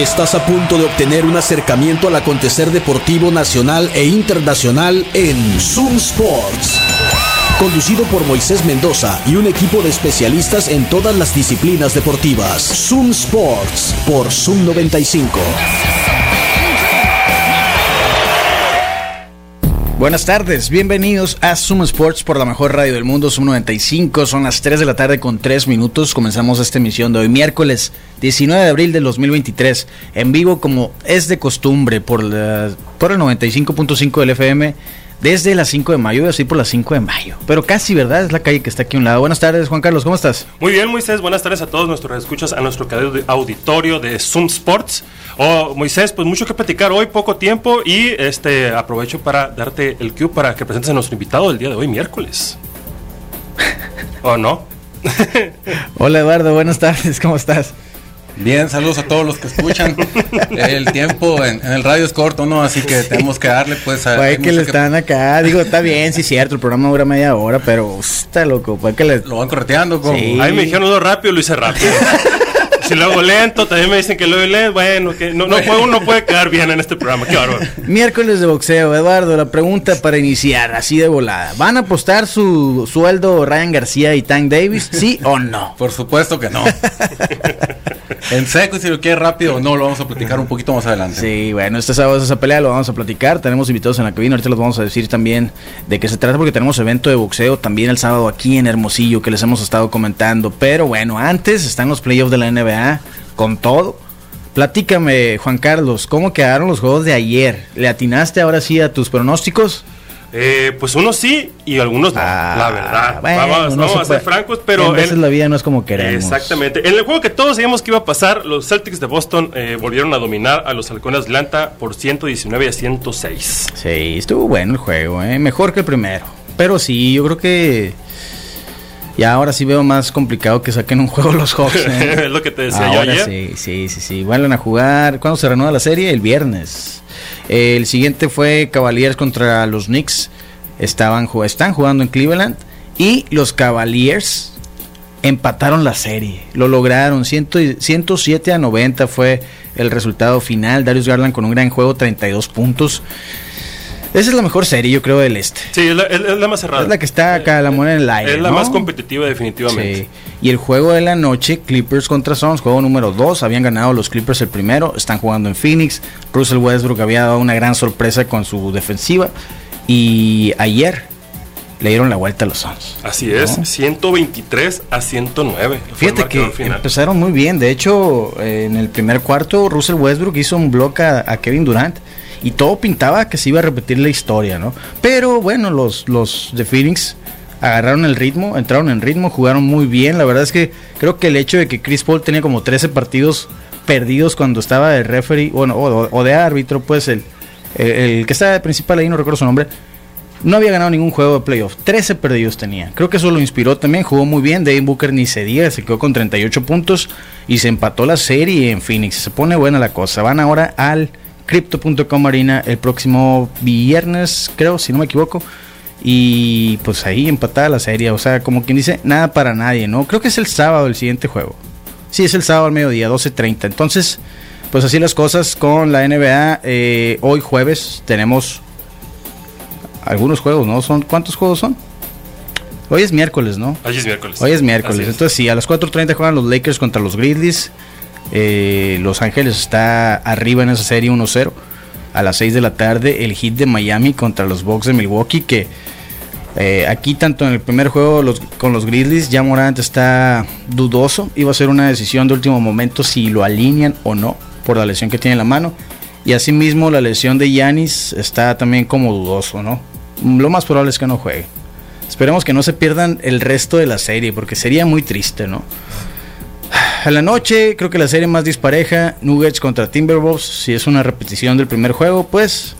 Estás a punto de obtener un acercamiento al acontecer deportivo nacional e internacional en Zoom Sports. Conducido por Moisés Mendoza y un equipo de especialistas en todas las disciplinas deportivas. Zoom Sports por Zoom 95. Buenas tardes, bienvenidos a Zoom Sports por la mejor radio del mundo, Zoom 95. Son las 3 de la tarde con 3 minutos. Comenzamos esta emisión de hoy, miércoles 19 de abril del 2023, en vivo como es de costumbre por, la, por el 95.5 del FM desde las 5 de mayo, y así por las 5 de mayo. Pero casi, ¿verdad? Es la calle que está aquí a un lado. Buenas tardes, Juan Carlos, ¿cómo estás? Muy bien, Moisés. Buenas tardes a todos nuestros escuchas, a nuestro auditorio de Zoom Sports. Oh, Moisés, pues mucho que platicar hoy, poco tiempo, y este aprovecho para darte el cue para que presentes a nuestro invitado del día de hoy, miércoles. ¿O no? Hola Eduardo, buenas tardes, ¿cómo estás? Bien, saludos a todos los que escuchan. El tiempo en, el radio es corto, ¿no? Así que tenemos que darle, pues, a. Puede que le están acá. Digo, está bien, sí, cierto. El programa dura media hora, pero está loco. Puede que le. Lo van correteando, como. Sí. Ahí me dijeron lo rápido, lo hice rápido. si lo hago lento, también me dicen que lo hago lento. Bueno, que no, no puede, uno puede quedar bien en este programa. Qué bárbaro. Miércoles de boxeo, Eduardo. La pregunta para iniciar, así de volada. ¿Van a apostar su sueldo Ryan García y Tank Davis? ¿Sí o no? Por supuesto que no. en seco, y si lo quiere rápido, no, lo vamos a platicar un poquito más adelante. Sí, bueno, este sábado es esa pelea, lo vamos a platicar. Tenemos invitados en la cabina, ahorita los vamos a decir también de qué se trata, porque tenemos evento de boxeo también el sábado aquí en Hermosillo, que les hemos estado comentando. Pero bueno, antes están los playoffs de la NBA con todo. Platícame, Juan Carlos, ¿cómo quedaron los juegos de ayer? ¿Le atinaste ahora sí a tus pronósticos? Eh, pues unos sí y algunos no, la ah, verdad. vamos, a ser francos, pero. A veces la vida no es como queremos. Exactamente. En el juego que todos sabíamos que iba a pasar, los Celtics de Boston eh, volvieron a dominar a los Halcones de Atlanta por 119 a 106. Sí, estuvo bueno el juego, ¿eh? mejor que el primero. Pero sí, yo creo que. Ya ahora sí veo más complicado que saquen un juego los Hawks. ¿eh? es lo que te decía yo ayer. Sí, sí, sí, sí. Vuelven a jugar. ¿Cuándo se renueva la serie? El viernes. El siguiente fue Cavaliers contra los Knicks. Estaban, están jugando en Cleveland. Y los Cavaliers empataron la serie. Lo lograron. 107 a 90 fue el resultado final. Darius Garland con un gran juego, 32 puntos. Esa es la mejor serie, yo creo, del este. Sí, es la, más cerrada. Es la que está acá, la moneda en el aire. Es la más competitiva, definitivamente. Sí. Y el juego de la noche, Clippers contra Suns, juego número 2. Habían ganado los Clippers el primero. Están jugando en Phoenix. Russell Westbrook había dado una gran sorpresa con su defensiva. Y ayer le dieron la vuelta a los Suns. Así es, 123 a 109. Fíjate que empezaron muy bien. De hecho, en el primer cuarto, Russell Westbrook hizo un bloque a Kevin Durant y todo pintaba que se iba a repetir la historia, ¿no? Pero bueno, los, los de Phoenix agarraron el ritmo, entraron en ritmo, jugaron muy bien. La verdad es que creo que el hecho de que Chris Paul tenía como 13 partidos perdidos cuando estaba de referee, bueno, o, de árbitro, pues el, el, que está de principal ahí, no recuerdo su nombre, no había ganado ningún juego de playoff. 13 perdidos tenía. Creo que eso lo inspiró también. Jugó muy bien. Dave Booker ni se diga. Se quedó con 38 puntos. Y se empató la serie en Phoenix. Se pone buena la cosa. Van ahora al Crypto.com Marina el próximo viernes, creo, si no me equivoco. Y pues ahí empatada la serie. O sea, como quien dice, nada para nadie, ¿no? Creo que es el sábado el siguiente juego. Sí, es el sábado al mediodía, 12.30. Entonces, pues así las cosas con la NBA. Eh, hoy jueves tenemos algunos juegos, ¿no? ¿Son, ¿Cuántos juegos son? Hoy es miércoles, ¿no? Hoy es miércoles. Hoy es miércoles. Entonces sí, a las 4.30 juegan los Lakers contra los Grizzlies. Eh, los Ángeles está arriba en esa serie 1-0. A las 6 de la tarde el hit de Miami contra los Bucks de Milwaukee que eh, aquí tanto en el primer juego con los Grizzlies ya Morant está dudoso. Iba a ser una decisión de último momento si lo alinean o no por la lesión que tiene en la mano. Y asimismo la lesión de Yanis está también como dudoso, ¿no? Lo más probable es que no juegue. Esperemos que no se pierdan el resto de la serie porque sería muy triste, ¿no? A la noche, creo que la serie más dispareja, Nuggets contra Timberwolves, si es una repetición del primer juego, pues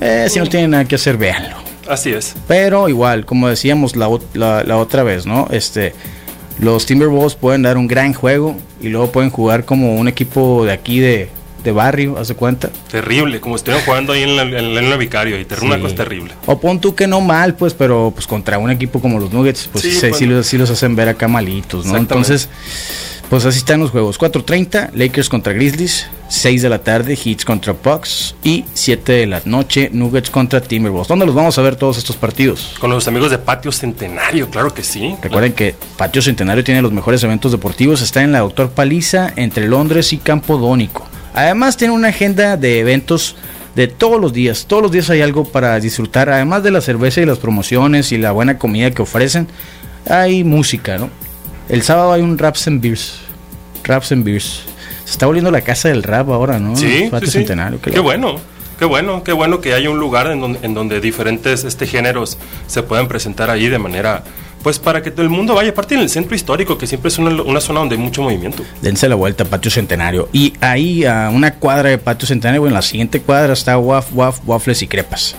eh, si no tienen nada que hacer, véanlo. Así es. Pero igual, como decíamos la, otra vez, ¿no? Este, los Timberwolves pueden dar un gran juego y luego pueden jugar como un equipo de aquí de, de barrio, hace cuenta. Terrible, como estuvieron jugando ahí en la, en la Vicario, y una cosa terrible. O pon tú que no mal, pues, pero pues contra un equipo como los Nuggets, pues sí, sí, sí los, hacen ver acá malitos, ¿no? Entonces, pues así están los juegos. 4.30, Lakers contra Grizzlies. 6 de la tarde, Heats contra Bucks. Y 7 de la noche, Nuggets contra Timberwolves. ¿Dónde los vamos a ver todos estos partidos? Con los amigos de Patio Centenario, claro que sí. Recuerden que Patio Centenario tiene los mejores eventos deportivos. Está en la Doctor Paliza, entre Londres y Campo Dónico. Además, tiene una agenda de eventos de todos los días. Todos los días hay algo para disfrutar. Además de la cerveza y las promociones y la buena comida que ofrecen, hay música, ¿no? El sábado hay un Raps and Beers. Raps and Beers. Se está volviendo la casa del rap ahora, ¿no? Sí, sí, Centenario. Qué, bueno. Qué bueno, qué bueno que haya un lugar en donde, en donde diferentes este, géneros se puedan presentar ahí de manera pues para que todo el mundo vaya, aparte en el centro histórico, que siempre es una, zona donde hay mucho movimiento. Dense la vuelta, Patio Centenario. Y ahí a una cuadra de Patio Centenario, en la siguiente cuadra está Waf, Waf, Waffles y Crepas.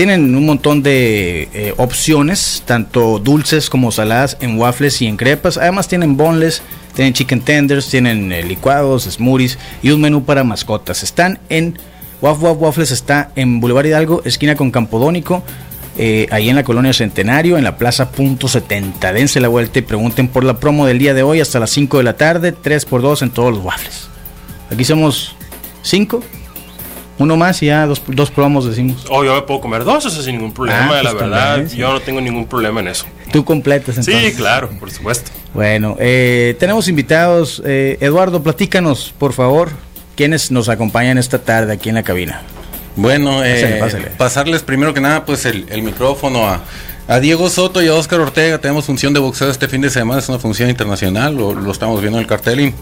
Tienen un montón de eh, opciones, tanto dulces como saladas en waffles y en crepas. Además tienen boneless, tienen chicken tenders, tienen eh, licuados, smoothies y un menú para mascotas. Están en Waf Waf Waffles, está en Boulevard Hidalgo, esquina con Campodónico. Eh, ahí en la colonia Centenario, en la plaza Punto 70. Dense la vuelta y pregunten por la promo del día de hoy hasta las 5 de la tarde, 3x2 en todos los waffles. Aquí somos 5 uno más y ya dos, dos decimos. Oh, yo me puedo comer dos, eso sin ningún problema, ah, la pues verdad. Yo no tengo ningún problema en eso. Tú completas entonces. Sí, claro, por supuesto. Bueno, eh, tenemos invitados. Eh, Eduardo, platícanos, por favor, quiénes nos acompañan esta tarde aquí en la cabina. Bueno, eh, pasarles primero que nada pues el, el micrófono a a Diego Soto y a Oscar Ortega tenemos función de boxeo este fin de semana, es una función internacional, lo, estamos viendo en el cartel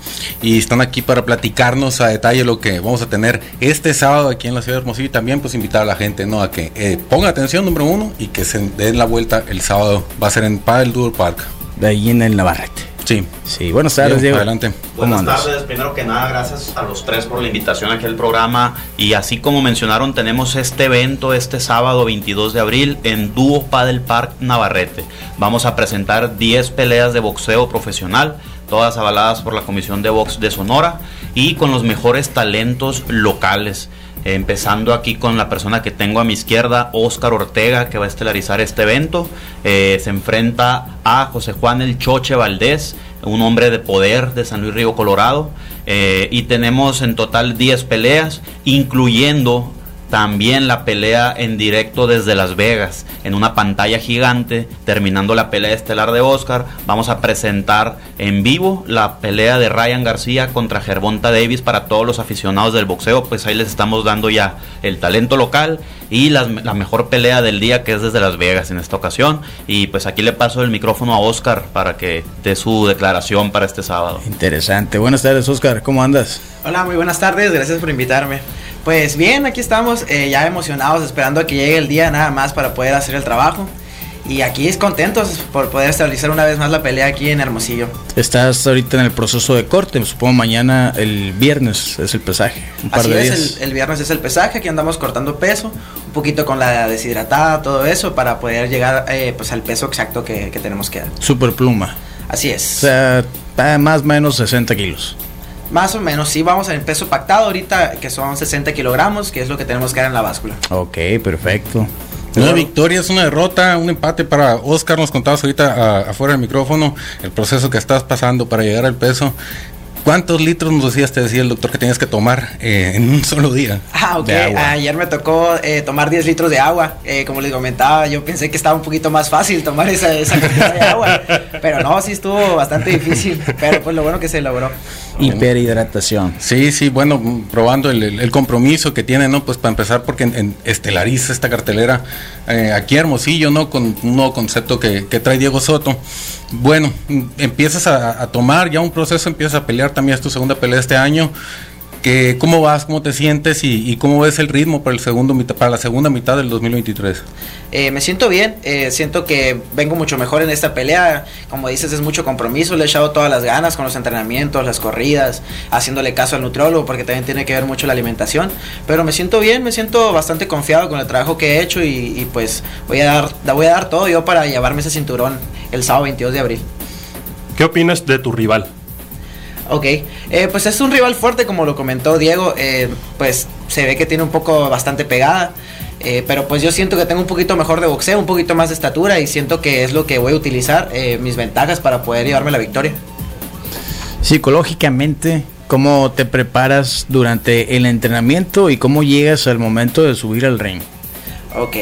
y, están aquí para platicarnos a detalle lo que vamos a tener este sábado aquí en la ciudad de Hermosillo y también pues invitar a la gente ¿no? a que eh, ponga atención número uno y que se den la vuelta el sábado, va a ser en Padel Dual Park. De ahí en el Navarrete. Sí. Sí, buenas tardes, Diego. Adelante. Buenas tardes. Primero que nada, gracias a los tres por la invitación aquí al programa. Y así como mencionaron, tenemos este evento este sábado 22 de abril en Dúo Padel Park Navarrete. Vamos a presentar 10 peleas de boxeo profesional, todas avaladas por la Comisión de Box de Sonora y con los mejores talentos locales empezando aquí con la persona que tengo a mi izquierda, Oscar Ortega, que va a estelarizar este evento. Eh, se enfrenta a José Juan El Choche Valdés, un hombre de poder de San Luis Río Colorado. Eh, y tenemos en total 10 peleas, incluyendo también la pelea en directo desde Las Vegas, en una pantalla gigante, terminando la pelea estelar de Oscar. Vamos a presentar en vivo la pelea de Ryan García contra Gervonta Davis para todos los aficionados del boxeo. Pues ahí les estamos dando ya el talento local y la, mejor pelea del día que es desde Las Vegas en esta ocasión. Y pues aquí le paso el micrófono a Oscar para que dé su declaración para este sábado. Interesante. Buenas tardes, Oscar. ¿Cómo andas? Hola, muy buenas tardes. Gracias por invitarme. Pues bien, aquí estamos eh, ya emocionados, esperando a que llegue el día nada más para poder hacer el trabajo. Y aquí es contentos por poder estabilizar una vez más la pelea aquí en Hermosillo. Estás ahorita en el proceso de corte, supongo mañana, el viernes es el pesaje. Un par Así de es, El, viernes es el pesaje, aquí andamos cortando peso, un poquito con la deshidratada, todo eso, para poder llegar eh, pues al peso exacto que, que tenemos que dar. Super pluma. Así es. O sea, más o menos 60 kilos. Más o menos, sí, vamos en peso pactado ahorita, que son 60 kilogramos, que es lo que tenemos que dar en la báscula. Ok, perfecto. Una victoria es una derrota, un empate para Oscar. Nos contabas ahorita afuera del micrófono el proceso que estás pasando para llegar al peso. ¿Cuántos litros nos decías, te decía el doctor, que tenías que tomar eh, en un solo día? Ah, ok. Ayer me tocó eh, tomar 10 litros de agua. Eh, como les comentaba, yo pensé que estaba un poquito más fácil tomar esa, esa cantidad de agua. Pero no, sí estuvo bastante difícil. Pero pues lo bueno que se logró. Hiperhidratación. Sí, sí, bueno, probando el, compromiso que tiene, ¿no? Pues para empezar, porque en, estelariza esta cartelera aquí Hermosillo, ¿no? Con un nuevo concepto que, que trae Diego Soto. Bueno, empiezas a, tomar ya un proceso, empiezas a pelear, también es tu segunda pelea este año. Que, ¿Cómo vas? ¿Cómo te sientes? Y, cómo ves el ritmo para, el segundo, para la segunda mitad del 2023? Eh, me siento bien, eh, siento que vengo mucho mejor en esta pelea. Como dices, es mucho compromiso, le he echado todas las ganas con los entrenamientos, las corridas, haciéndole caso al nutrólogo porque también tiene que ver mucho la alimentación. Pero me siento bien, me siento bastante confiado con el trabajo que he hecho y, pues voy a, dar, voy a dar todo yo para llevarme ese cinturón el sábado 22 de abril. ¿Qué opinas de tu rival? Ok, eh, pues es un rival fuerte como lo comentó Diego, eh, pues se ve que tiene un poco bastante pegada. Eh, pero pues yo siento que tengo un poquito mejor de boxeo, un poquito más de estatura y siento que es lo que voy a utilizar, mis ventajas para poder llevarme la victoria. Psicológicamente, ¿cómo te preparas durante el entrenamiento y cómo llegas al momento de subir al ring? Ok,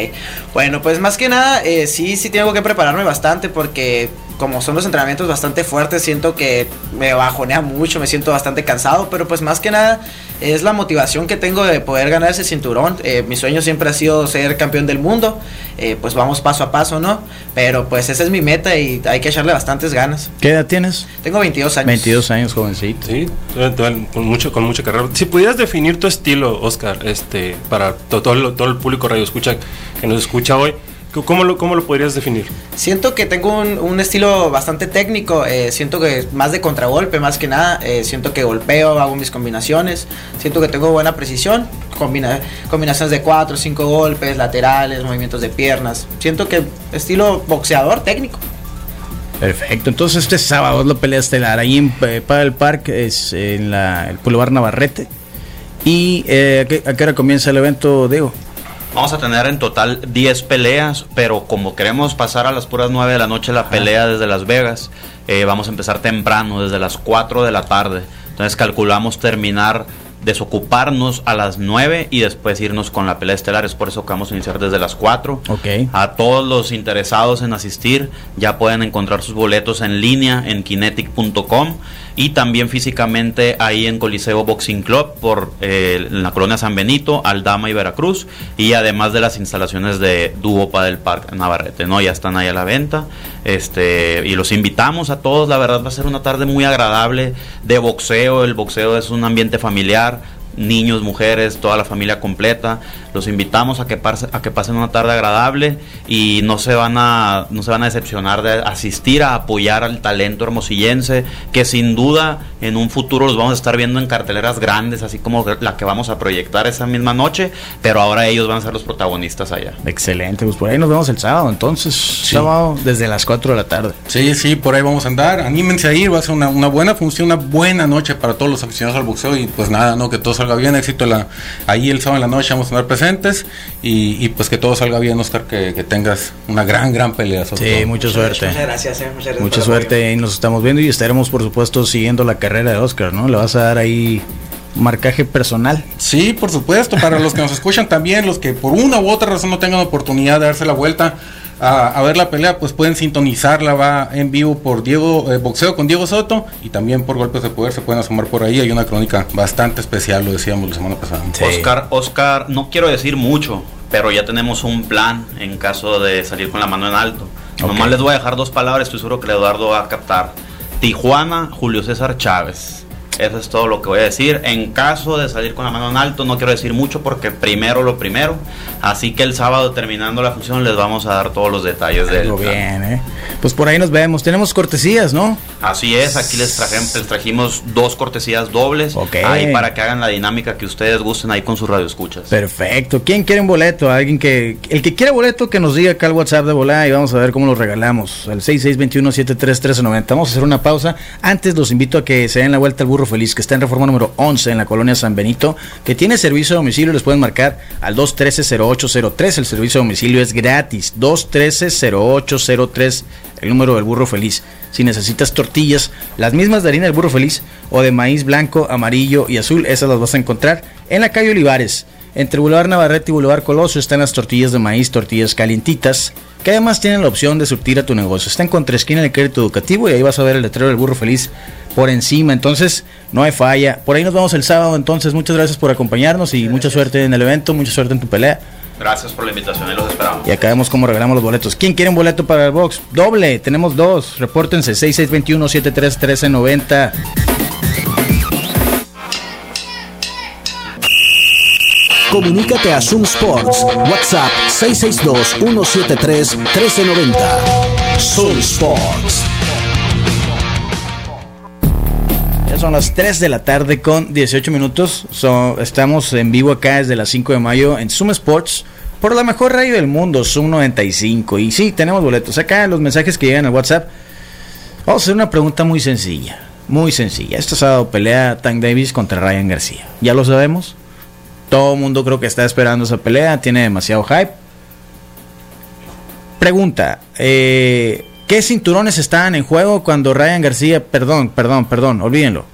bueno, pues más que nada, sí, sí tengo que prepararme bastante porque como son los entrenamientos bastante fuertes, siento que me bajonea mucho, me siento bastante cansado, pero pues más que nada es la motivación que tengo de poder ganar ese cinturón. Eh, mi sueño siempre ha sido ser campeón del mundo, eh, pues vamos paso a paso, ¿no? Pero pues esa es mi meta y hay que echarle bastantes ganas. ¿Qué edad tienes? Tengo 22 años. 22 años, jovencito. Sí, con, mucho, con mucha carrera. Si pudieras definir tu estilo, Oscar, este, para todo, todo, todo el público radio escucha que nos escucha hoy, ¿Cómo lo, ¿Cómo lo podrías definir? Siento que tengo un, estilo bastante técnico, eh, siento que más de contragolpe más que nada, eh, siento que golpeo, hago mis combinaciones, siento que tengo buena precisión, combina, combinaciones de cuatro, cinco golpes, laterales, movimientos de piernas, siento que estilo boxeador técnico. Perfecto, entonces este sábado es la pelea estelar ahí en eh, el Parque, es en la, el Boulevard Navarrete. ¿Y ¿a, qué, a qué hora comienza el evento, Diego? Vamos a tener en total 10 peleas, pero como queremos pasar a las puras 9 de la noche la pelea desde Las Vegas, eh, vamos a empezar temprano, desde las 4 de la tarde. Entonces calculamos terminar desocuparnos a las 9 y después irnos con la pelea estelar. Es por eso que vamos a iniciar desde las 4. Okay. A todos los interesados en asistir ya pueden encontrar sus boletos en línea en kinetic.com y también físicamente ahí en Coliseo Boxing Club por eh, la colonia San Benito, Aldama y Veracruz y además de las instalaciones de Duopa del Parque Navarrete, ¿no? Ya están ahí a la venta. Este, y los invitamos a todos, la verdad va a ser una tarde muy agradable de boxeo, el boxeo es un ambiente familiar, niños, mujeres, toda la familia completa. Los invitamos a que, a que pasen una tarde agradable y no se, van a, no se van a decepcionar de asistir a apoyar al talento hermosillense, que sin duda en un futuro los vamos a estar viendo en carteleras grandes, así como la que vamos a proyectar esa misma noche, pero ahora ellos van a ser los protagonistas allá. Excelente, pues por ahí nos vemos el sábado, entonces, sábado desde las 4 de la tarde. Sí, sí, por ahí vamos a andar. Anímense a ir, va a ser una, una buena función, una buena noche para todos los aficionados al boxeo y pues nada, ¿no? Que todos salga bien, éxito la, ahí el sábado en la noche vamos a estar presentes y, pues que todo salga bien, Oscar, que, tengas una gran, gran pelea. Sí, mucha suerte. Muchas gracias, eh, muchas Mucha suerte y nos estamos viendo y estaremos por supuesto siguiendo la carrera de Oscar, ¿no? Le vas a dar ahí marcaje personal. Sí, por supuesto, para los que nos escuchan también, los que por una u otra razón no tengan oportunidad de darse la vuelta a, ver la pelea, pues pueden sintonizarla, va en vivo por Diego eh, Boxeo con Diego Soto y también por Golpes de Poder se pueden asomar por ahí. Hay una crónica bastante especial, lo decíamos la semana pasada. Oscar, Oscar, no quiero decir mucho, pero ya tenemos un plan en caso de salir con la mano en alto. Nomás les voy a dejar dos palabras, estoy seguro que Eduardo va a captar. Tijuana, Julio César Chávez. Eso es todo lo que voy a decir. En caso de salir con la mano en alto, no quiero decir mucho porque primero lo primero. Así que el sábado terminando la función les vamos a dar todos los detalles de él. bien, ¿eh? Pues por ahí nos vemos. Tenemos cortesías, ¿no? Así es, aquí les, trajimos dos cortesías dobles. Ok. Ahí para que hagan la dinámica que ustedes gusten ahí con sus radioescuchas. Perfecto. ¿Quién quiere un boleto? Alguien que. El que quiera boleto que nos diga acá al WhatsApp de volada y vamos a ver cómo lo regalamos. Al 6621 Vamos a hacer una pausa. Antes los invito a que se den la vuelta al burro Feliz, que está en reforma número 11 en la colonia San Benito, que tiene servicio de domicilio. Les pueden marcar al 213-0803. El servicio de domicilio es gratis. 213-0803, el número del burro feliz. Si necesitas tortillas, las mismas de harina del burro feliz o de maíz blanco, amarillo y azul, esas las vas a encontrar en la calle Olivares. Entre Boulevard Navarrete y Boulevard Colosio están las tortillas de maíz, tortillas calientitas, que además tienen la opción de surtir a tu negocio. Está en contraesquina del crédito educativo y ahí vas a ver el letrero del burro feliz por encima. Entonces, no hay falla. Por ahí nos vemos el sábado. Entonces, muchas gracias por acompañarnos y mucha suerte en el evento, mucha suerte en tu pelea. Gracias por la invitación y los esperamos. Y acá vemos cómo regalamos los boletos. ¿Quién quiere un boleto para el box? Doble, tenemos dos. Repórtense 6621 731390. Comunícate a Zoom Sports. WhatsApp 662-173-1390. Zoom Sports. Ya son las 3 de la tarde con 18 minutos. estamos en vivo acá desde las 5 de mayo en Zoom Sports por la mejor radio del mundo, Zoom 95. Y sí, tenemos boletos. Acá los mensajes que llegan al WhatsApp. Vamos a hacer una pregunta muy sencilla. Muy sencilla. Este sábado pelea Tank Davis contra Ryan García. Ya lo sabemos. Todo el mundo creo que está esperando esa pelea. Tiene demasiado hype. Pregunta. Eh, ¿Qué cinturones estaban en juego cuando Ryan García... Perdón, perdón, perdón. Olvídenlo.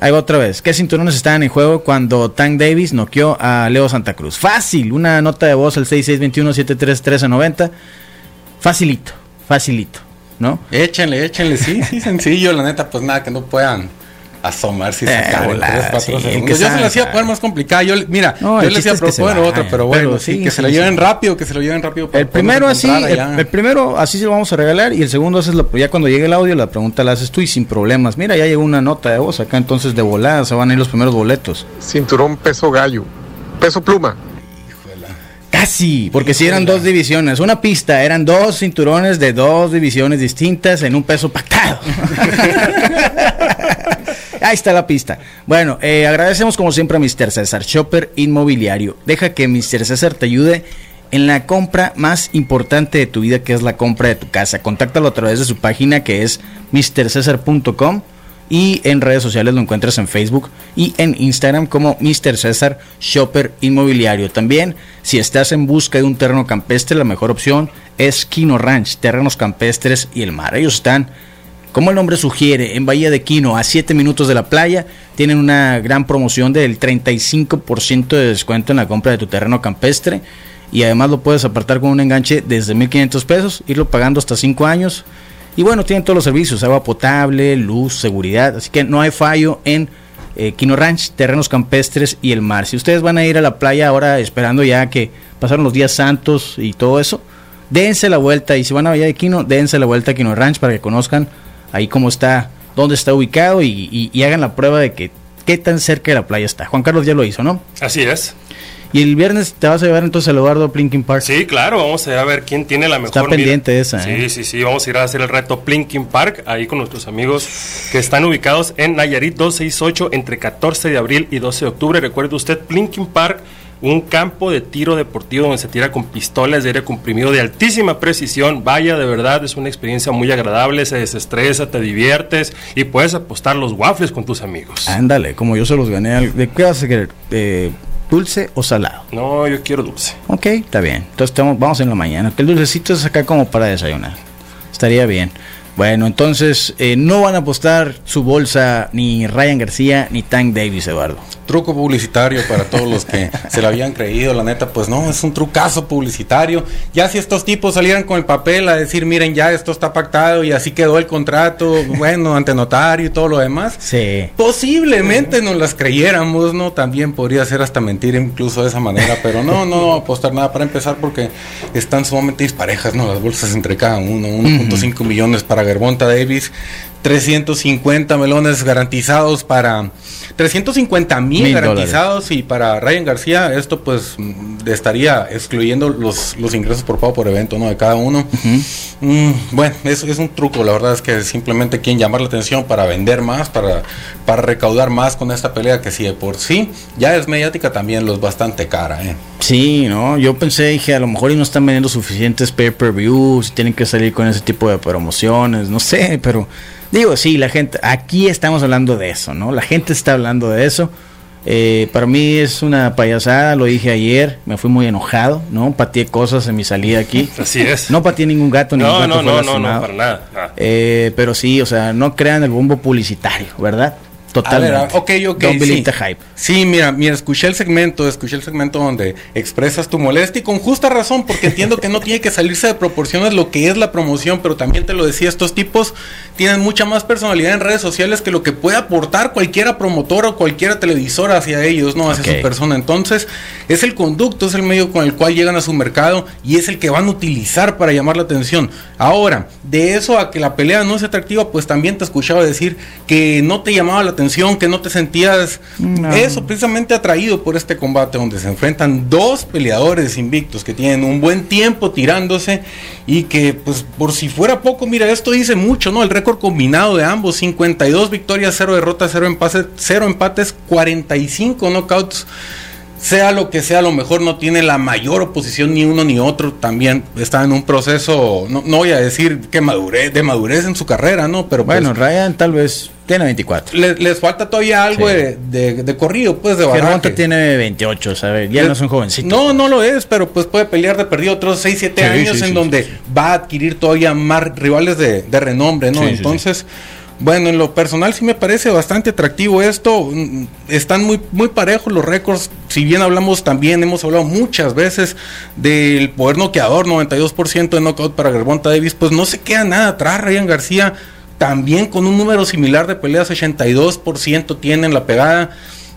Ahí va otra vez. ¿Qué cinturones estaban en juego cuando Tank Davis noqueó a Leo Santa Cruz? Fácil. Una nota de voz al 6621-73390. Facilito. Facilito. ¿no? Échenle, échenle, sí, sí, sencillo, la neta, pues nada, que no puedan asomarse y eh, sacar en 3, 4 segundos. Yo se lo hacía poner más complicado. Yo, mira, yo le decía proponer otro, pero bueno, sí, que se lo lleven rápido, que se lo lleven rápido. el primero así, el, primero así se lo vamos a regalar y el segundo es lo, ya cuando llegue el audio la pregunta la haces tú y sin problemas. Mira, ya llegó una nota de voz acá, entonces de volada se van a ir los primeros boletos. Cinturón peso gallo, peso pluma. Casi, porque si eran dos divisiones, una pista, eran dos cinturones de dos divisiones distintas en un peso pactado. Ahí está la pista. Bueno, eh, agradecemos como siempre a Mr. César Shopper Inmobiliario. Deja que Mr. César te ayude en la compra más importante de tu vida, que es la compra de tu casa. Contáctalo a través de su página que es mrcesar.com y en redes sociales lo encuentras en Facebook y en Instagram como Mr. César Shopper Inmobiliario. También, si estás en busca de un terreno campestre, la mejor opción es Quino Ranch, terrenos campestres y el mar. Ellos están, como el nombre sugiere, en Bahía de Quino, a 7 minutos de la playa. Tienen una gran promoción del 35% de descuento en la compra de tu terreno campestre. Y además lo puedes apartar con un enganche desde 1.500 pesos, irlo pagando hasta 5 años y bueno, tienen todos los servicios, agua potable, luz, seguridad, así que no hay fallo en eh, Quino Ranch, terrenos campestres y el mar. Si ustedes van a ir a la playa ahora esperando ya que pasaron los días santos y todo eso, dense la vuelta y si van a Valle de Quino, dense la vuelta a Quino Ranch para que conozcan ahí cómo está, dónde está ubicado y, y hagan la prueba de que qué tan cerca de la playa está. Juan Carlos ya lo hizo, ¿no? Así es. Y el viernes te vas a llevar entonces a Eduardo Plinking Park. Sí, claro, vamos a ir a ver quién tiene la mejor. Está pendiente esa. Sí, ¿eh? sí, sí, vamos a ir a hacer el reto Plinking Park ahí con nuestros amigos que están ubicados en Nayarit 268 entre 14 de abril y 12 de octubre. Recuerde usted, Plinking Park un campo de tiro deportivo donde se tira con pistolas de aire comprimido de altísima precisión. Vaya, de verdad, es una experiencia muy agradable, se desestresa, te diviertes y puedes apostar los waffles con tus amigos. Ándale, como yo se los gané. ¿De qué vas a querer? Eh, ¿Dulce o salado? No, yo quiero dulce. Ok, está bien. Entonces vamos en la mañana. Que el dulcecito es acá como para desayunar. Estaría bien. Bueno, entonces eh, no van a apostar su bolsa ni Ryan García ni Tank Davis, Eduardo truco publicitario para todos los que se lo habían creído, la neta, pues no, es un trucazo publicitario. Ya si estos tipos salieran con el papel a decir, miren, ya esto está pactado y así quedó el contrato, bueno, ante notario y todo lo demás, sí. posiblemente nos las creyéramos, ¿no? También podría ser hasta mentir incluso de esa manera, pero no, no apostar nada para empezar porque están sumamente disparejas, ¿no? Las bolsas entre cada uno, 1.5 millones para Gervonta Davis, 350 melones garantizados para 350 mil garantizados y para Ryan García esto pues estaría excluyendo los, los ingresos por pago por evento ¿no? de cada uno. Mm, bueno, es, es un truco, la verdad es que simplemente quieren llamar la atención para vender más, para, para recaudar más con esta pelea que si de por sí ya es mediática también los bastante cara. ¿eh? Sí, no, yo pensé, dije, a lo mejor y no están vendiendo suficientes pay-per-views, tienen que salir con ese tipo de promociones, no sé, pero Digo, sí, la gente, aquí estamos hablando de eso, ¿no? La gente está hablando de eso. Eh, para mí es una payasada, lo dije ayer, me fui muy enojado, ¿no? Pateé cosas en mi salida aquí. Así es. No pateé ningún gato, ni no, no, no, no, no, para nada. Eh, pero sí, o sea, no crean el bombo publicitario, ¿verdad? Totalmente. A ok, ok. sí. hype. Sí, mira, mira, escuché el segmento, escuché el segmento donde expresas tu molestia y con justa razón, porque entiendo que no tiene que salirse de proporciones lo que es la promoción, pero también te lo decía, estos tipos tienen mucha más personalidad en redes sociales que lo que puede aportar cualquiera promotora o cualquiera televisora hacia ellos, ¿no? Hacia su persona. Entonces, es el conducto, es el medio con el cual llegan a su mercado y es el que van a utilizar para llamar la atención. Ahora, de eso a que la pelea no es atractiva, pues también te escuchaba decir que no te llamaba la atención que no te sentías eso precisamente atraído por este combate donde se enfrentan dos peleadores invictos que tienen un buen tiempo tirándose y que pues por si fuera poco, mira, esto dice mucho, ¿no? El récord combinado de ambos, 52 victorias, 0 derrotas, 0 empates, 0 empates, 45 knockouts sea lo que sea, a lo mejor no tiene la mayor oposición ni uno ni otro, también está en un proceso, no, voy a decir que madurez, de madurez en su carrera, ¿no? Pero pues bueno, Ryan tal vez Tiene 24. les falta todavía algo de, de, corrido, pues de baraje. tiene 28, ¿sabes? Ya no es un jovencito. No, no lo es, pero pues puede pelear de perdido otros 6, 7 años en donde va a adquirir todavía más rivales de, de renombre, ¿no? Entonces... Bueno, en lo personal sí me parece bastante atractivo esto. Están muy, muy parejos los récords. Si bien hablamos también, hemos hablado muchas veces del poder noqueador, 92% de knockout para Gervonta Davis, pues no se queda nada atrás. Ryan García también con un número similar de peleas, 82% tienen la pegada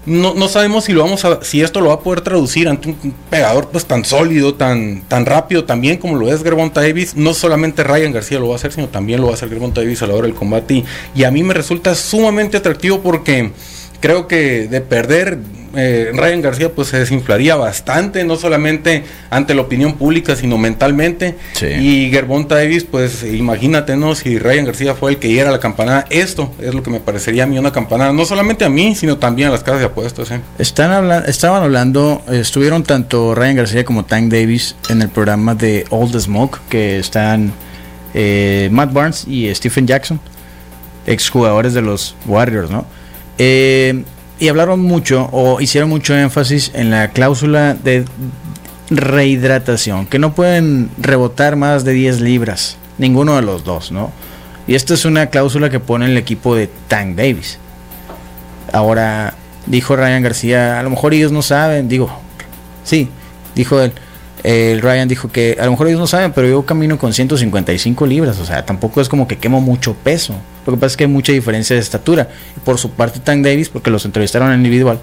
no, no sabemos si lo vamos a, si esto lo va a poder traducir ante un pegador pues tan sólido, tan, tan rápido también como lo es Gervonta Davis. No solamente Ryan García lo va a hacer, sino también lo va a hacer Gervonta Davis a la hora del combate. y a mí me resulta sumamente atractivo porque creo que de perder eh, Ryan García pues se desinflaría bastante, no solamente ante la opinión pública, sino mentalmente. Y Gervonta Davis, pues imagínate, ¿no? Si Ryan García fue el que diera la campanada, esto es lo que me parecería a mí una campanada, no solamente a mí, sino también a las casas de apuestas. ¿eh? Están hablando, estaban hablando, estuvieron tanto Ryan García como Tank Davis en el programa de All the Smoke, que están eh, Matt Barnes y Stephen Jackson, exjugadores de los Warriors, ¿no? Eh, y hablaron mucho o hicieron mucho énfasis en la cláusula de rehidratación, que no pueden rebotar más de 10 libras, ninguno de los dos, ¿no? Y esta es una cláusula que pone el equipo de Tank Davis. Ahora, dijo Ryan García, a lo mejor ellos no saben, digo, sí, dijo él, el Ryan dijo que a lo mejor ellos no saben, pero yo camino con 155 libras, o sea, tampoco es como que quemo mucho peso. Lo que pasa es que hay mucha diferencia de estatura. Y por su parte, Tank Davis, porque los entrevistaron en individual,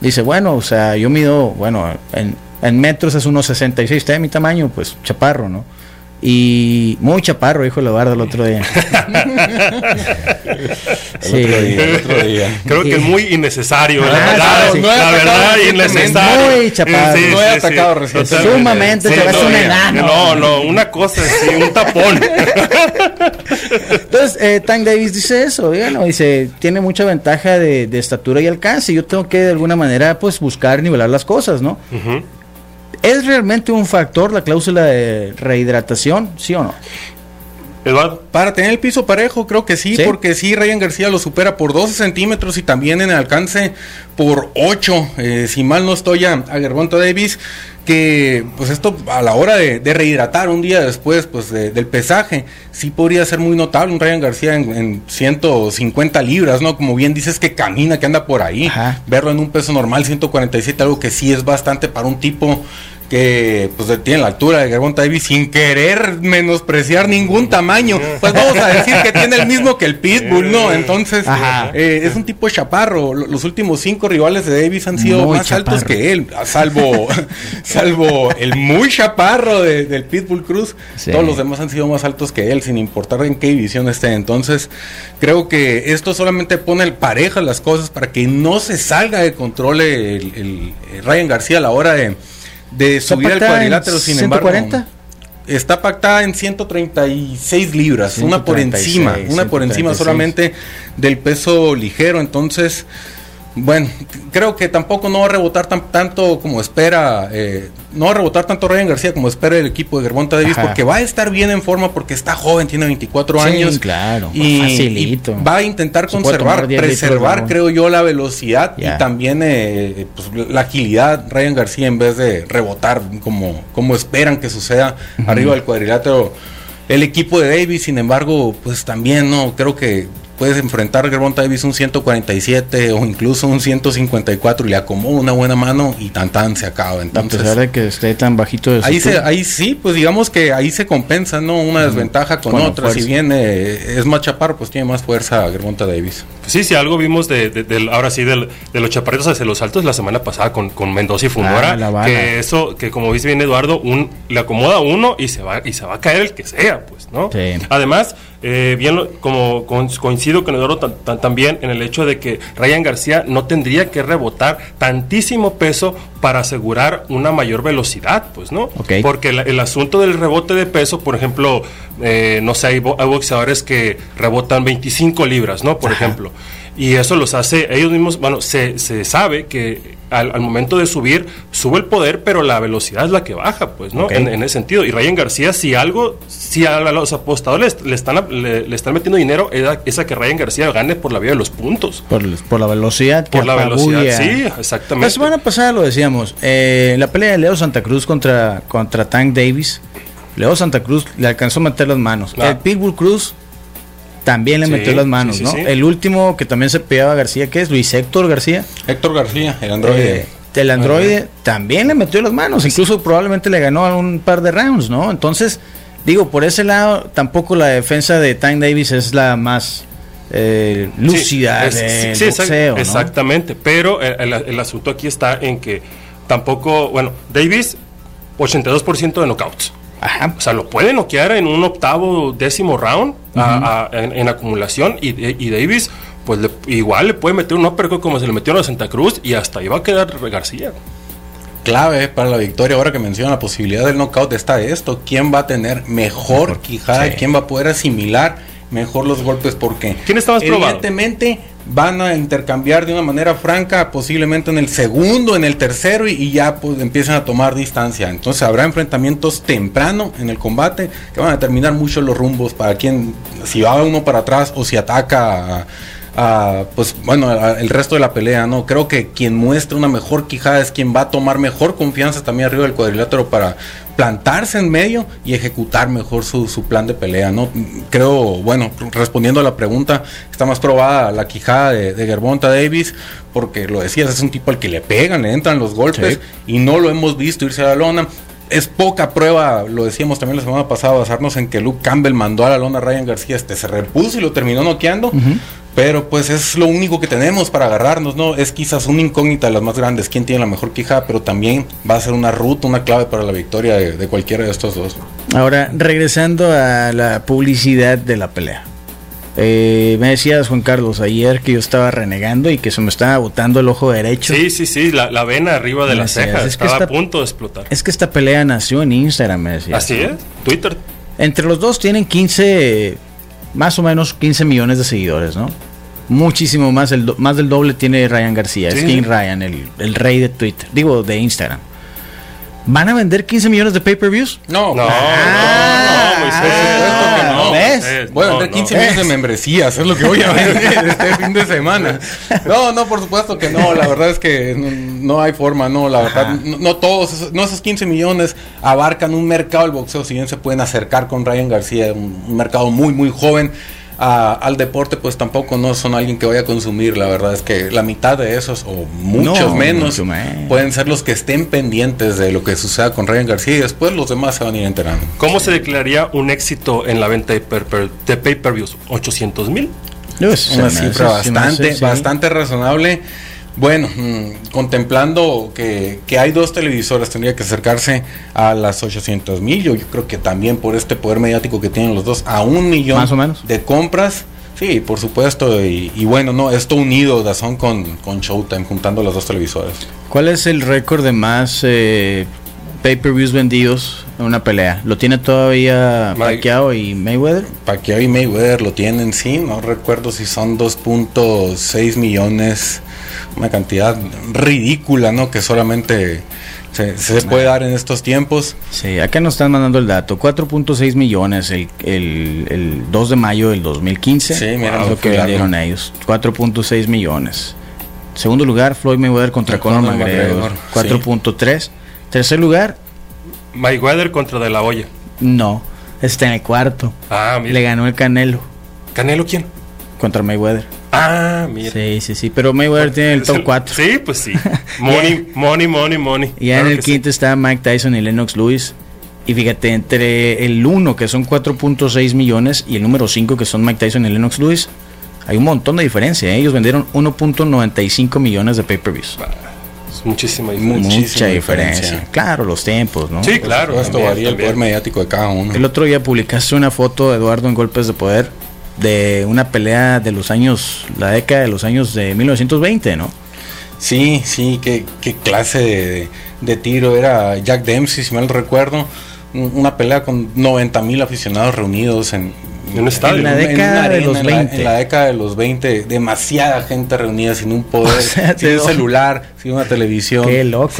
dice, bueno, o sea, yo mido, bueno, en, en metros es unos 66, está de mi tamaño, pues chaparro, ¿no? Y muy chaparro, dijo Eduardo el otro día. el, otro día el otro día. Creo que es muy innecesario, la verdad. la verdad, innecesario. Muy chaparro. no he atacado recién. Sumamente, te ves un enano. No, no, una cosa así, un tapón. Entonces, eh, Tank Davis dice eso, díganlo, dice, tiene mucha ventaja de, de, estatura y alcance. Yo tengo que de alguna manera, pues, buscar nivelar las cosas, ¿no? ¿Es realmente un factor la cláusula de rehidratación, sí o no? Eduardo. Para tener el piso parejo, creo que sí, porque sí, Ryan García lo supera por 12 centímetros y también en el alcance por 8. Eh, si mal no estoy a, a Gervonta Davis, que pues esto a la hora de, rehidratar un día después pues del pesaje, sí podría ser muy notable un Ryan García en, 150 libras, ¿no? Como bien dices que camina, que anda por ahí, verlo en un peso normal, 147, algo que sí es bastante para un tipo que pues tiene la altura de Gervonta Davis sin querer menospreciar ningún tamaño. Pues vamos a decir que tiene el mismo que el Pitbull, ¿no? Entonces eh, es un tipo chaparro. Los últimos cinco rivales de Davis han sido más altos que él, salvo, salvo el muy chaparro del Pitbull Cruz. Todos los demás han sido más altos que él, sin importar en qué división esté. Entonces creo que esto solamente pone el pareja las cosas para que no se salga de control el Ryan García a la hora de de subir al cuadrilátero, sin 140? embargo. Está pactada en 136 libras, una por encima, una por encima solamente del peso ligero, entonces bueno, creo que tampoco no va a rebotar tan, tanto como espera, eh, no va a rebotar tanto Ryan García como espera el equipo de Gervonta Davis, porque va a estar bien en forma porque está joven, tiene 24 años. claro, y, va a intentar conservar, preservar, creo yo, la velocidad y también eh, pues, la agilidad Ryan García en vez de rebotar como, como esperan que suceda arriba del cuadrilátero. El equipo de Davis, sin embargo, pues también no creo que puedes enfrentar a Gervonta Davis un 147 o incluso un 154 y le acomoda una buena mano y tan tan se acaba. Entonces, a de que esté tan bajito de ahí, ahí sí, pues digamos que ahí se compensa, ¿no? Una desventaja con, otra. Si bien eh, es más chaparro, pues tiene más fuerza Gervonta Davis. Pues sí, si algo vimos de, ahora sí de los chaparritos hacia los altos la semana pasada con, con Mendoza y Fundora, ah, que eso, que como dice bien Eduardo, un, le acomoda uno y se va y se va a caer el que sea, pues, ¿no? Además, eh, bien como coincido con Eduardo también en el hecho de que Ryan García no tendría que rebotar tantísimo peso para asegurar una mayor velocidad, pues, ¿no? Porque el, asunto del rebote de peso, por ejemplo, eh, no sé, hay, boxeadores que rebotan 25 libras, ¿no? Por ejemplo. Y eso los hace, ellos mismos, bueno, se, se sabe que al, momento de subir, sube el poder, pero la velocidad es la que baja, pues, ¿no? En, ese sentido. Y Ryan García, si algo, si a, los apostadores le, están, le, están metiendo dinero, es a, que Ryan García gane por la vía de los puntos. Por, la velocidad. Por la velocidad, sí, exactamente. La semana pasada lo decíamos, eh, la pelea de Leo Santa Cruz contra, contra Tank Davis, Leo Santa Cruz le alcanzó a meter las manos. Ah. El Pitbull Cruz también le metió las manos, ¿no? El último que también se pegaba a García, ¿qué es? Luis Héctor García. Héctor García, el androide. Eh, el androide también le metió las manos, incluso probablemente le ganó un par de rounds, ¿no? Entonces, digo, por ese lado, tampoco la defensa de Tank Davis es la más eh, lúcida boxeo, Exactamente, pero el, el, asunto aquí está en que tampoco, bueno, Davis, 82% de knockouts. O sea, lo puede noquear en un octavo, décimo round en, acumulación y, Davis, pues igual le puede meter un uppercut como se le metió a Santa Cruz y hasta ahí va a quedar García. Clave para la victoria, ahora que menciona la posibilidad del knockout, está esto. ¿Quién va a tener mejor, quijada? ¿Quién va a poder asimilar mejor los golpes? Porque ¿Quién está más evidentemente van a intercambiar de una manera franca, posiblemente en el segundo, en el tercero, y, ya pues empiezan a tomar distancia. Entonces habrá enfrentamientos temprano en el combate que van a determinar mucho los rumbos para quién, si va uno para atrás o si ataca a pues bueno, el resto de la pelea, ¿no? Creo que quien muestra una mejor quijada es quien va a tomar mejor confianza también arriba del cuadrilátero para plantarse en medio y ejecutar mejor su, plan de pelea, ¿no? Creo, bueno, respondiendo a la pregunta, está más probada la quijada de, de Gervonta Davis, porque lo decías, es un tipo al que le pegan, le entran los golpes y no lo hemos visto irse a la lona es poca prueba, lo decíamos también la semana pasada, basarnos en que Luke Campbell mandó a la lona a Ryan García, este se repuso y lo terminó noqueando. Pero pues es lo único que tenemos para agarrarnos, ¿no? Es quizás una incógnita de las más grandes, quién tiene la mejor quija, pero también va a ser una ruta, una clave para la victoria de, cualquiera de estos dos. Ahora, regresando a la publicidad de la pelea. Eh, me decías, Juan Carlos, ayer que yo estaba renegando y que se me estaba botando el ojo derecho. Sí, sí, sí, la, vena arriba de la ceja estaba a punto de explotar. Es que esta pelea nació en Instagram, me decías. Así es, Twitter. Entre los dos tienen 15 más o menos 15 millones de seguidores, ¿no? Muchísimo más, el más del doble tiene Ryan García, es King Ryan, el, el rey de Twitter, digo, de Instagram. ¿Van a vender 15 millones de pay-per-views? No, no, no, no, no, ¿Ves? Voy a vender 15 millones de membresías, es lo que voy a vender este fin de semana. No, no, por supuesto que no, la verdad es que no, hay forma, no, la verdad, no, todos, no esos 15 millones abarcan un mercado del boxeo, si bien se pueden acercar con Ryan García, un mercado muy, muy joven al deporte, pues tampoco no son alguien que vaya a consumir. La verdad es que la mitad de esos, o muchos menos, pueden ser los que estén pendientes de lo que suceda con Ryan García y después los demás se van a ir enterando. ¿Cómo se declararía un éxito en la venta de, pay-per-views? ¿800 mil? Es una cifra bastante, bastante razonable. Bueno, mm, contemplando que, hay dos televisores, tendría que acercarse a las 800 mil. Yo, creo que también por este poder mediático que tienen los dos, a un millón Más o menos. de compras. Sí, por supuesto. Y, bueno, no, esto unido, Dazón con, con Showtime, juntando las dos televisores. ¿Cuál es el récord de más eh, pay-per-views vendidos en una pelea? ¿Lo tiene todavía Pacquiao y Mayweather? Pacquiao y Mayweather lo tienen, sí. No recuerdo si son 2.6 millones una cantidad ridícula, ¿no? Que solamente se, puede dar en estos tiempos. Sí, acá nos están mandando el dato, 4.6 millones el, el, 2 de mayo del 2015. Sí, mira lo que vendieron ellos, 4.6 millones. Segundo lugar, Floyd Mayweather contra Conor McGregor, 4.3. Tercer lugar, Mayweather contra De La Hoya. No, está en el cuarto. Ah, mira. Le ganó el Canelo. ¿Canelo quién? Contra Mayweather. Ah, mira. Sí, sí, sí. Pero Mayweather tiene el top 4. Sí, pues sí. Money, money, money, money. Y ya en el quinto está Mike Tyson y Lennox Lewis. Y fíjate, entre el 1, que son 4.6 millones, y el número 5, que son Mike Tyson y Lennox Lewis, hay un montón de diferencia. ¿eh? Ellos vendieron 1.95 millones de pay-per-views. Muchísima diferencia. Mucha diferencia. Claro, los tiempos, ¿no? Sí, claro. Esto varía el poder mediático de cada uno. El otro día publicaste una foto de Eduardo en Golpes de Poder de una pelea de los años, la década de los años de 1920, ¿no? Sí, sí, qué, qué clase de, tiro era Jack Dempsey, si mal recuerdo. Una pelea con 90 mil aficionados reunidos en, en un estadio. En la década de los en la- 20. En la, década de los 20, demasiada gente reunida sin un poder, O sea, sin ¿de un celular, sin una televisión. Qué loco,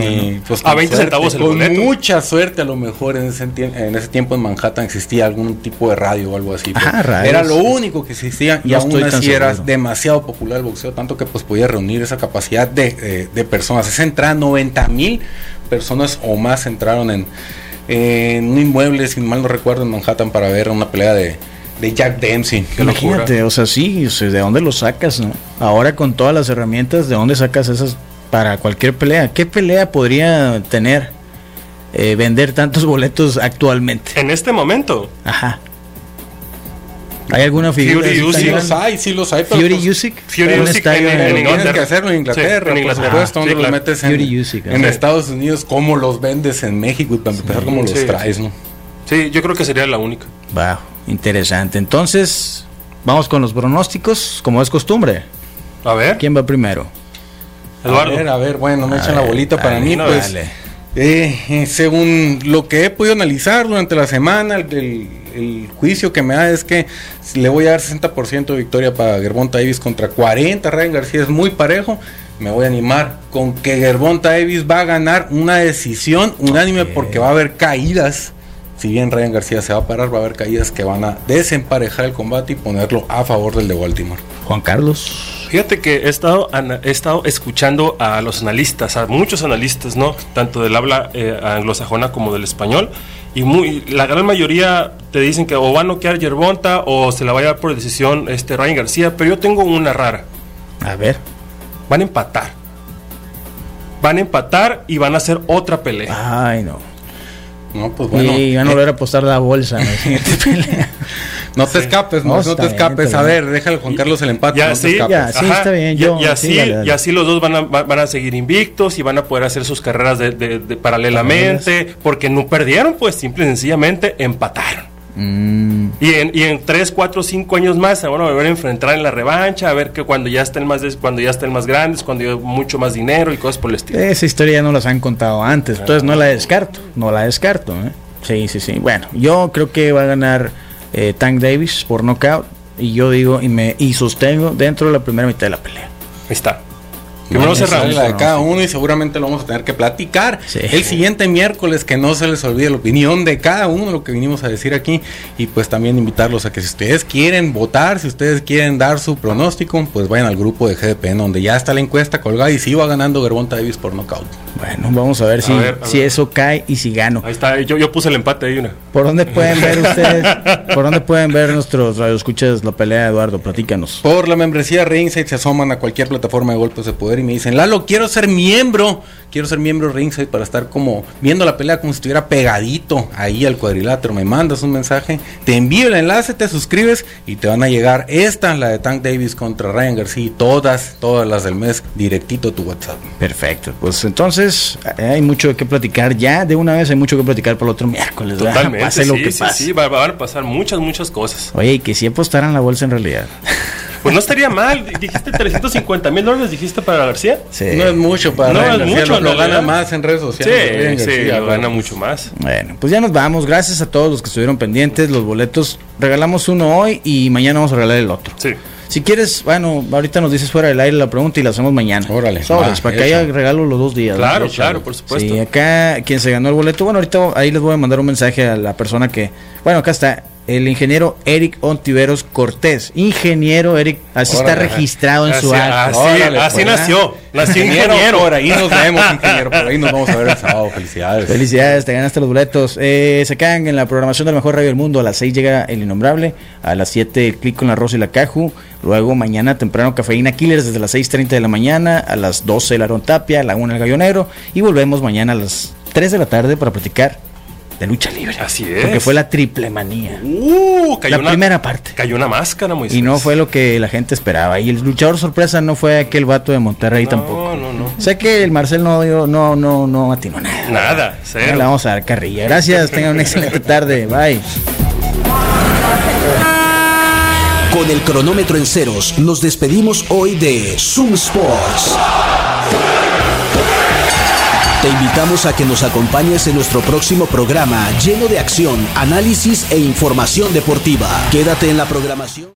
pues, A con 20 centavos el Con boleto. mucha suerte, a lo mejor en ese, tie- en ese tiempo en Manhattan existía algún tipo de radio o algo así. pues. Ah. Era lo único que existía y No aún así era demasiado popular el boxeo, tanto que pues podía reunir esa capacidad de, eh, de personas. Esa entrada, 90 mil personas o más entraron en, en un inmueble, si mal no recuerdo, en Manhattan para ver una pelea de, de Jack Dempsey. Qué locura. Imagínate, o sea, sí, o sea, ¿de dónde lo sacas? no? Ahora con todas las herramientas, ¿de dónde sacas esas para cualquier pelea? ¿Qué pelea podría tener, eh, vender tantos boletos actualmente? En este momento, Ajá. ¿Hay alguna figura? Fury Usyk. Sí los hay, sí los hay. pero, Fury pues, Usyk. Fury Usyk en- en- en Tienes Inglaterra. que hacerlo en Inglaterra, Sí, en por supuesto, Sí, los claro. metes en, Fury Usyk, en ajá. Estados Unidos, cómo los vendes en México y para empezar, cómo los Sí. traes, ¿no? sí, yo creo que sería la única. Wow, interesante. Entonces, vamos con los pronósticos, como es costumbre. A ver, ¿Quién va primero? Eduardo. A ver, a ver, bueno, me A echan la bolita para mí, no, pues. dale. eh, eh, según lo que he podido analizar durante la semana, el, el- el juicio que me da es que le voy a dar 60% de victoria para Gervonta Davis contra 40. Ryan García es muy parejo. Me voy a animar con que Gervonta Davis va a ganar una decisión unánime porque va a haber caídas. Si bien Ryan García se va a parar, va a haber caídas que van a desemparejar el combate y ponerlo a favor del de Baltimore. Juan Carlos. Fíjate que he estado, he estado escuchando a los analistas, a muchos analistas, ¿no? Tanto del habla eh, anglosajona como del español. Y muy, la gran mayoría te dicen que o va a noquear Yerbonta o se la va a llevar por decisión este Ryan García. Pero yo tengo una rara. A ver. Van a empatar. Van a empatar y van a hacer otra pelea. Ay, no. No, pues bueno. y van a volver a apostar la bolsa en la siguiente pelea. No te escapes, No, no, no está te bien, escapes. A ver, déjale Juan Carlos el empate. Ya, no te sí, escapes. ya. Sí, está bien, Y- yo- y, así, sí, dale, dale. y así los dos van a, va- van a seguir invictos y van a poder hacer sus carreras de, de- de paralelamente, porque no perdieron, pues simple y sencillamente empataron. Mm, Y en, y en 3, 4, 5 años más se van a volver a enfrentar en la revancha, a ver que cuando ya estén más cuando ya estén más grandes, cuando hay mucho más dinero y cosas por el estilo. esa historia ya no las han contado antes, entonces no la descarto, no la descarto. ¿eh? Sí, sí, sí. Bueno, yo creo que va a ganar eh, Tank Davis por knockout y yo digo y me y sostengo dentro de la primera mitad de la pelea. Ahí está. Primero es la de cada uno y seguramente lo vamos a tener que platicar Sí. el siguiente miércoles que no se les olvide la opinión de cada uno lo que vinimos a decir aquí. Y pues también invitarlos a que si ustedes quieren votar si ustedes quieren dar su pronóstico pues vayan al grupo de GDPN donde ya está la encuesta colgada y si va ganando Gervonta Davis por nocaut Bueno, vamos a ver si, ver, a si ver. eso cae y si gano. Ahí está, yo, yo puse el empate ahí una. ¿Por dónde pueden ver ustedes? ¿Por dónde pueden ver nuestros radioescuchas la pelea, Eduardo? Platícanos. Por la membresía Ringside se asoman a cualquier plataforma de golpes de poder y me dicen, Lalo, quiero ser miembro, quiero ser miembro Ringside para estar como viendo la pelea como si estuviera pegadito ahí al cuadrilátero. Me mandas un mensaje, te envío el enlace, te suscribes y te van a llegar esta, la de Tank Davis contra Ryan García y todas, todas las del mes directito a tu WhatsApp. Perfecto. Pues entonces eh, hay mucho que platicar ya. De una vez hay mucho que platicar para el otro miércoles. ¿verdad? Totalmente. Pase sí, lo que sí, pase. sí, va- van a pasar muchas, muchas cosas. Oye, y que si apostaran la bolsa en realidad. Pues no estaría mal. Dijiste 350 mil dólares, dijiste para García. Sí. No es mucho para No Ryan es García, mucho, lo, gana más en redes Sí, sociales. Ryan sí, García, lo gana mucho más. Bueno, pues ya nos vamos. Gracias a todos los que estuvieron pendientes. Los boletos regalamos uno hoy y mañana vamos a regalar el otro. Sí. Si quieres, bueno, ahorita nos dices fuera del aire la pregunta y la hacemos mañana. Órale, Sobres, para que haya regalo los dos días. Claro, claro, por supuesto. Sí, acá quien se ganó el boleto, bueno, ahorita ahí les voy a mandar un mensaje a la persona que, bueno, acá está, el ingeniero Eric Ontiveros Cortés. Ingeniero Eric, así está registrado en su acta. así, Órale, así pues, nació. Nació Ingeniero, ingeniero. por ahí nos vemos, ingeniero, por ahí nos vamos a ver el sábado. Felicidades. Felicidades, te ganaste los boletos. Eh, se quedan en la programación del mejor radio del mundo. A las 6 llega El Innombrable. A las 7 el clic con la Rosa y la Caju. Luego mañana temprano Cafeína Killers desde las 6.30 de la mañana. A las 12 el Aaron Tapia. A la 1 el Gallo Negro. Y volvemos mañana a las 3 de la tarde para platicar de lucha libre. Así es. Porque fue la triple manía. Uh, cayó La una, primera parte. Cayó una máscara, Moisés. Y no fue lo que la gente esperaba. Y el luchador sorpresa no fue aquel vato de Monterrey No, tampoco. no, no. Sé que el Marcel no, dio- no, no, no atinó nada. Nada, cero. Le vamos a dar carrilla. Gracias, tengan una excelente tarde. Bye. Con el cronómetro en ceros, nos despedimos hoy de Zoom Sports. Te invitamos a que nos acompañes en nuestro próximo programa lleno de acción, análisis e información deportiva. Quédate en la programación.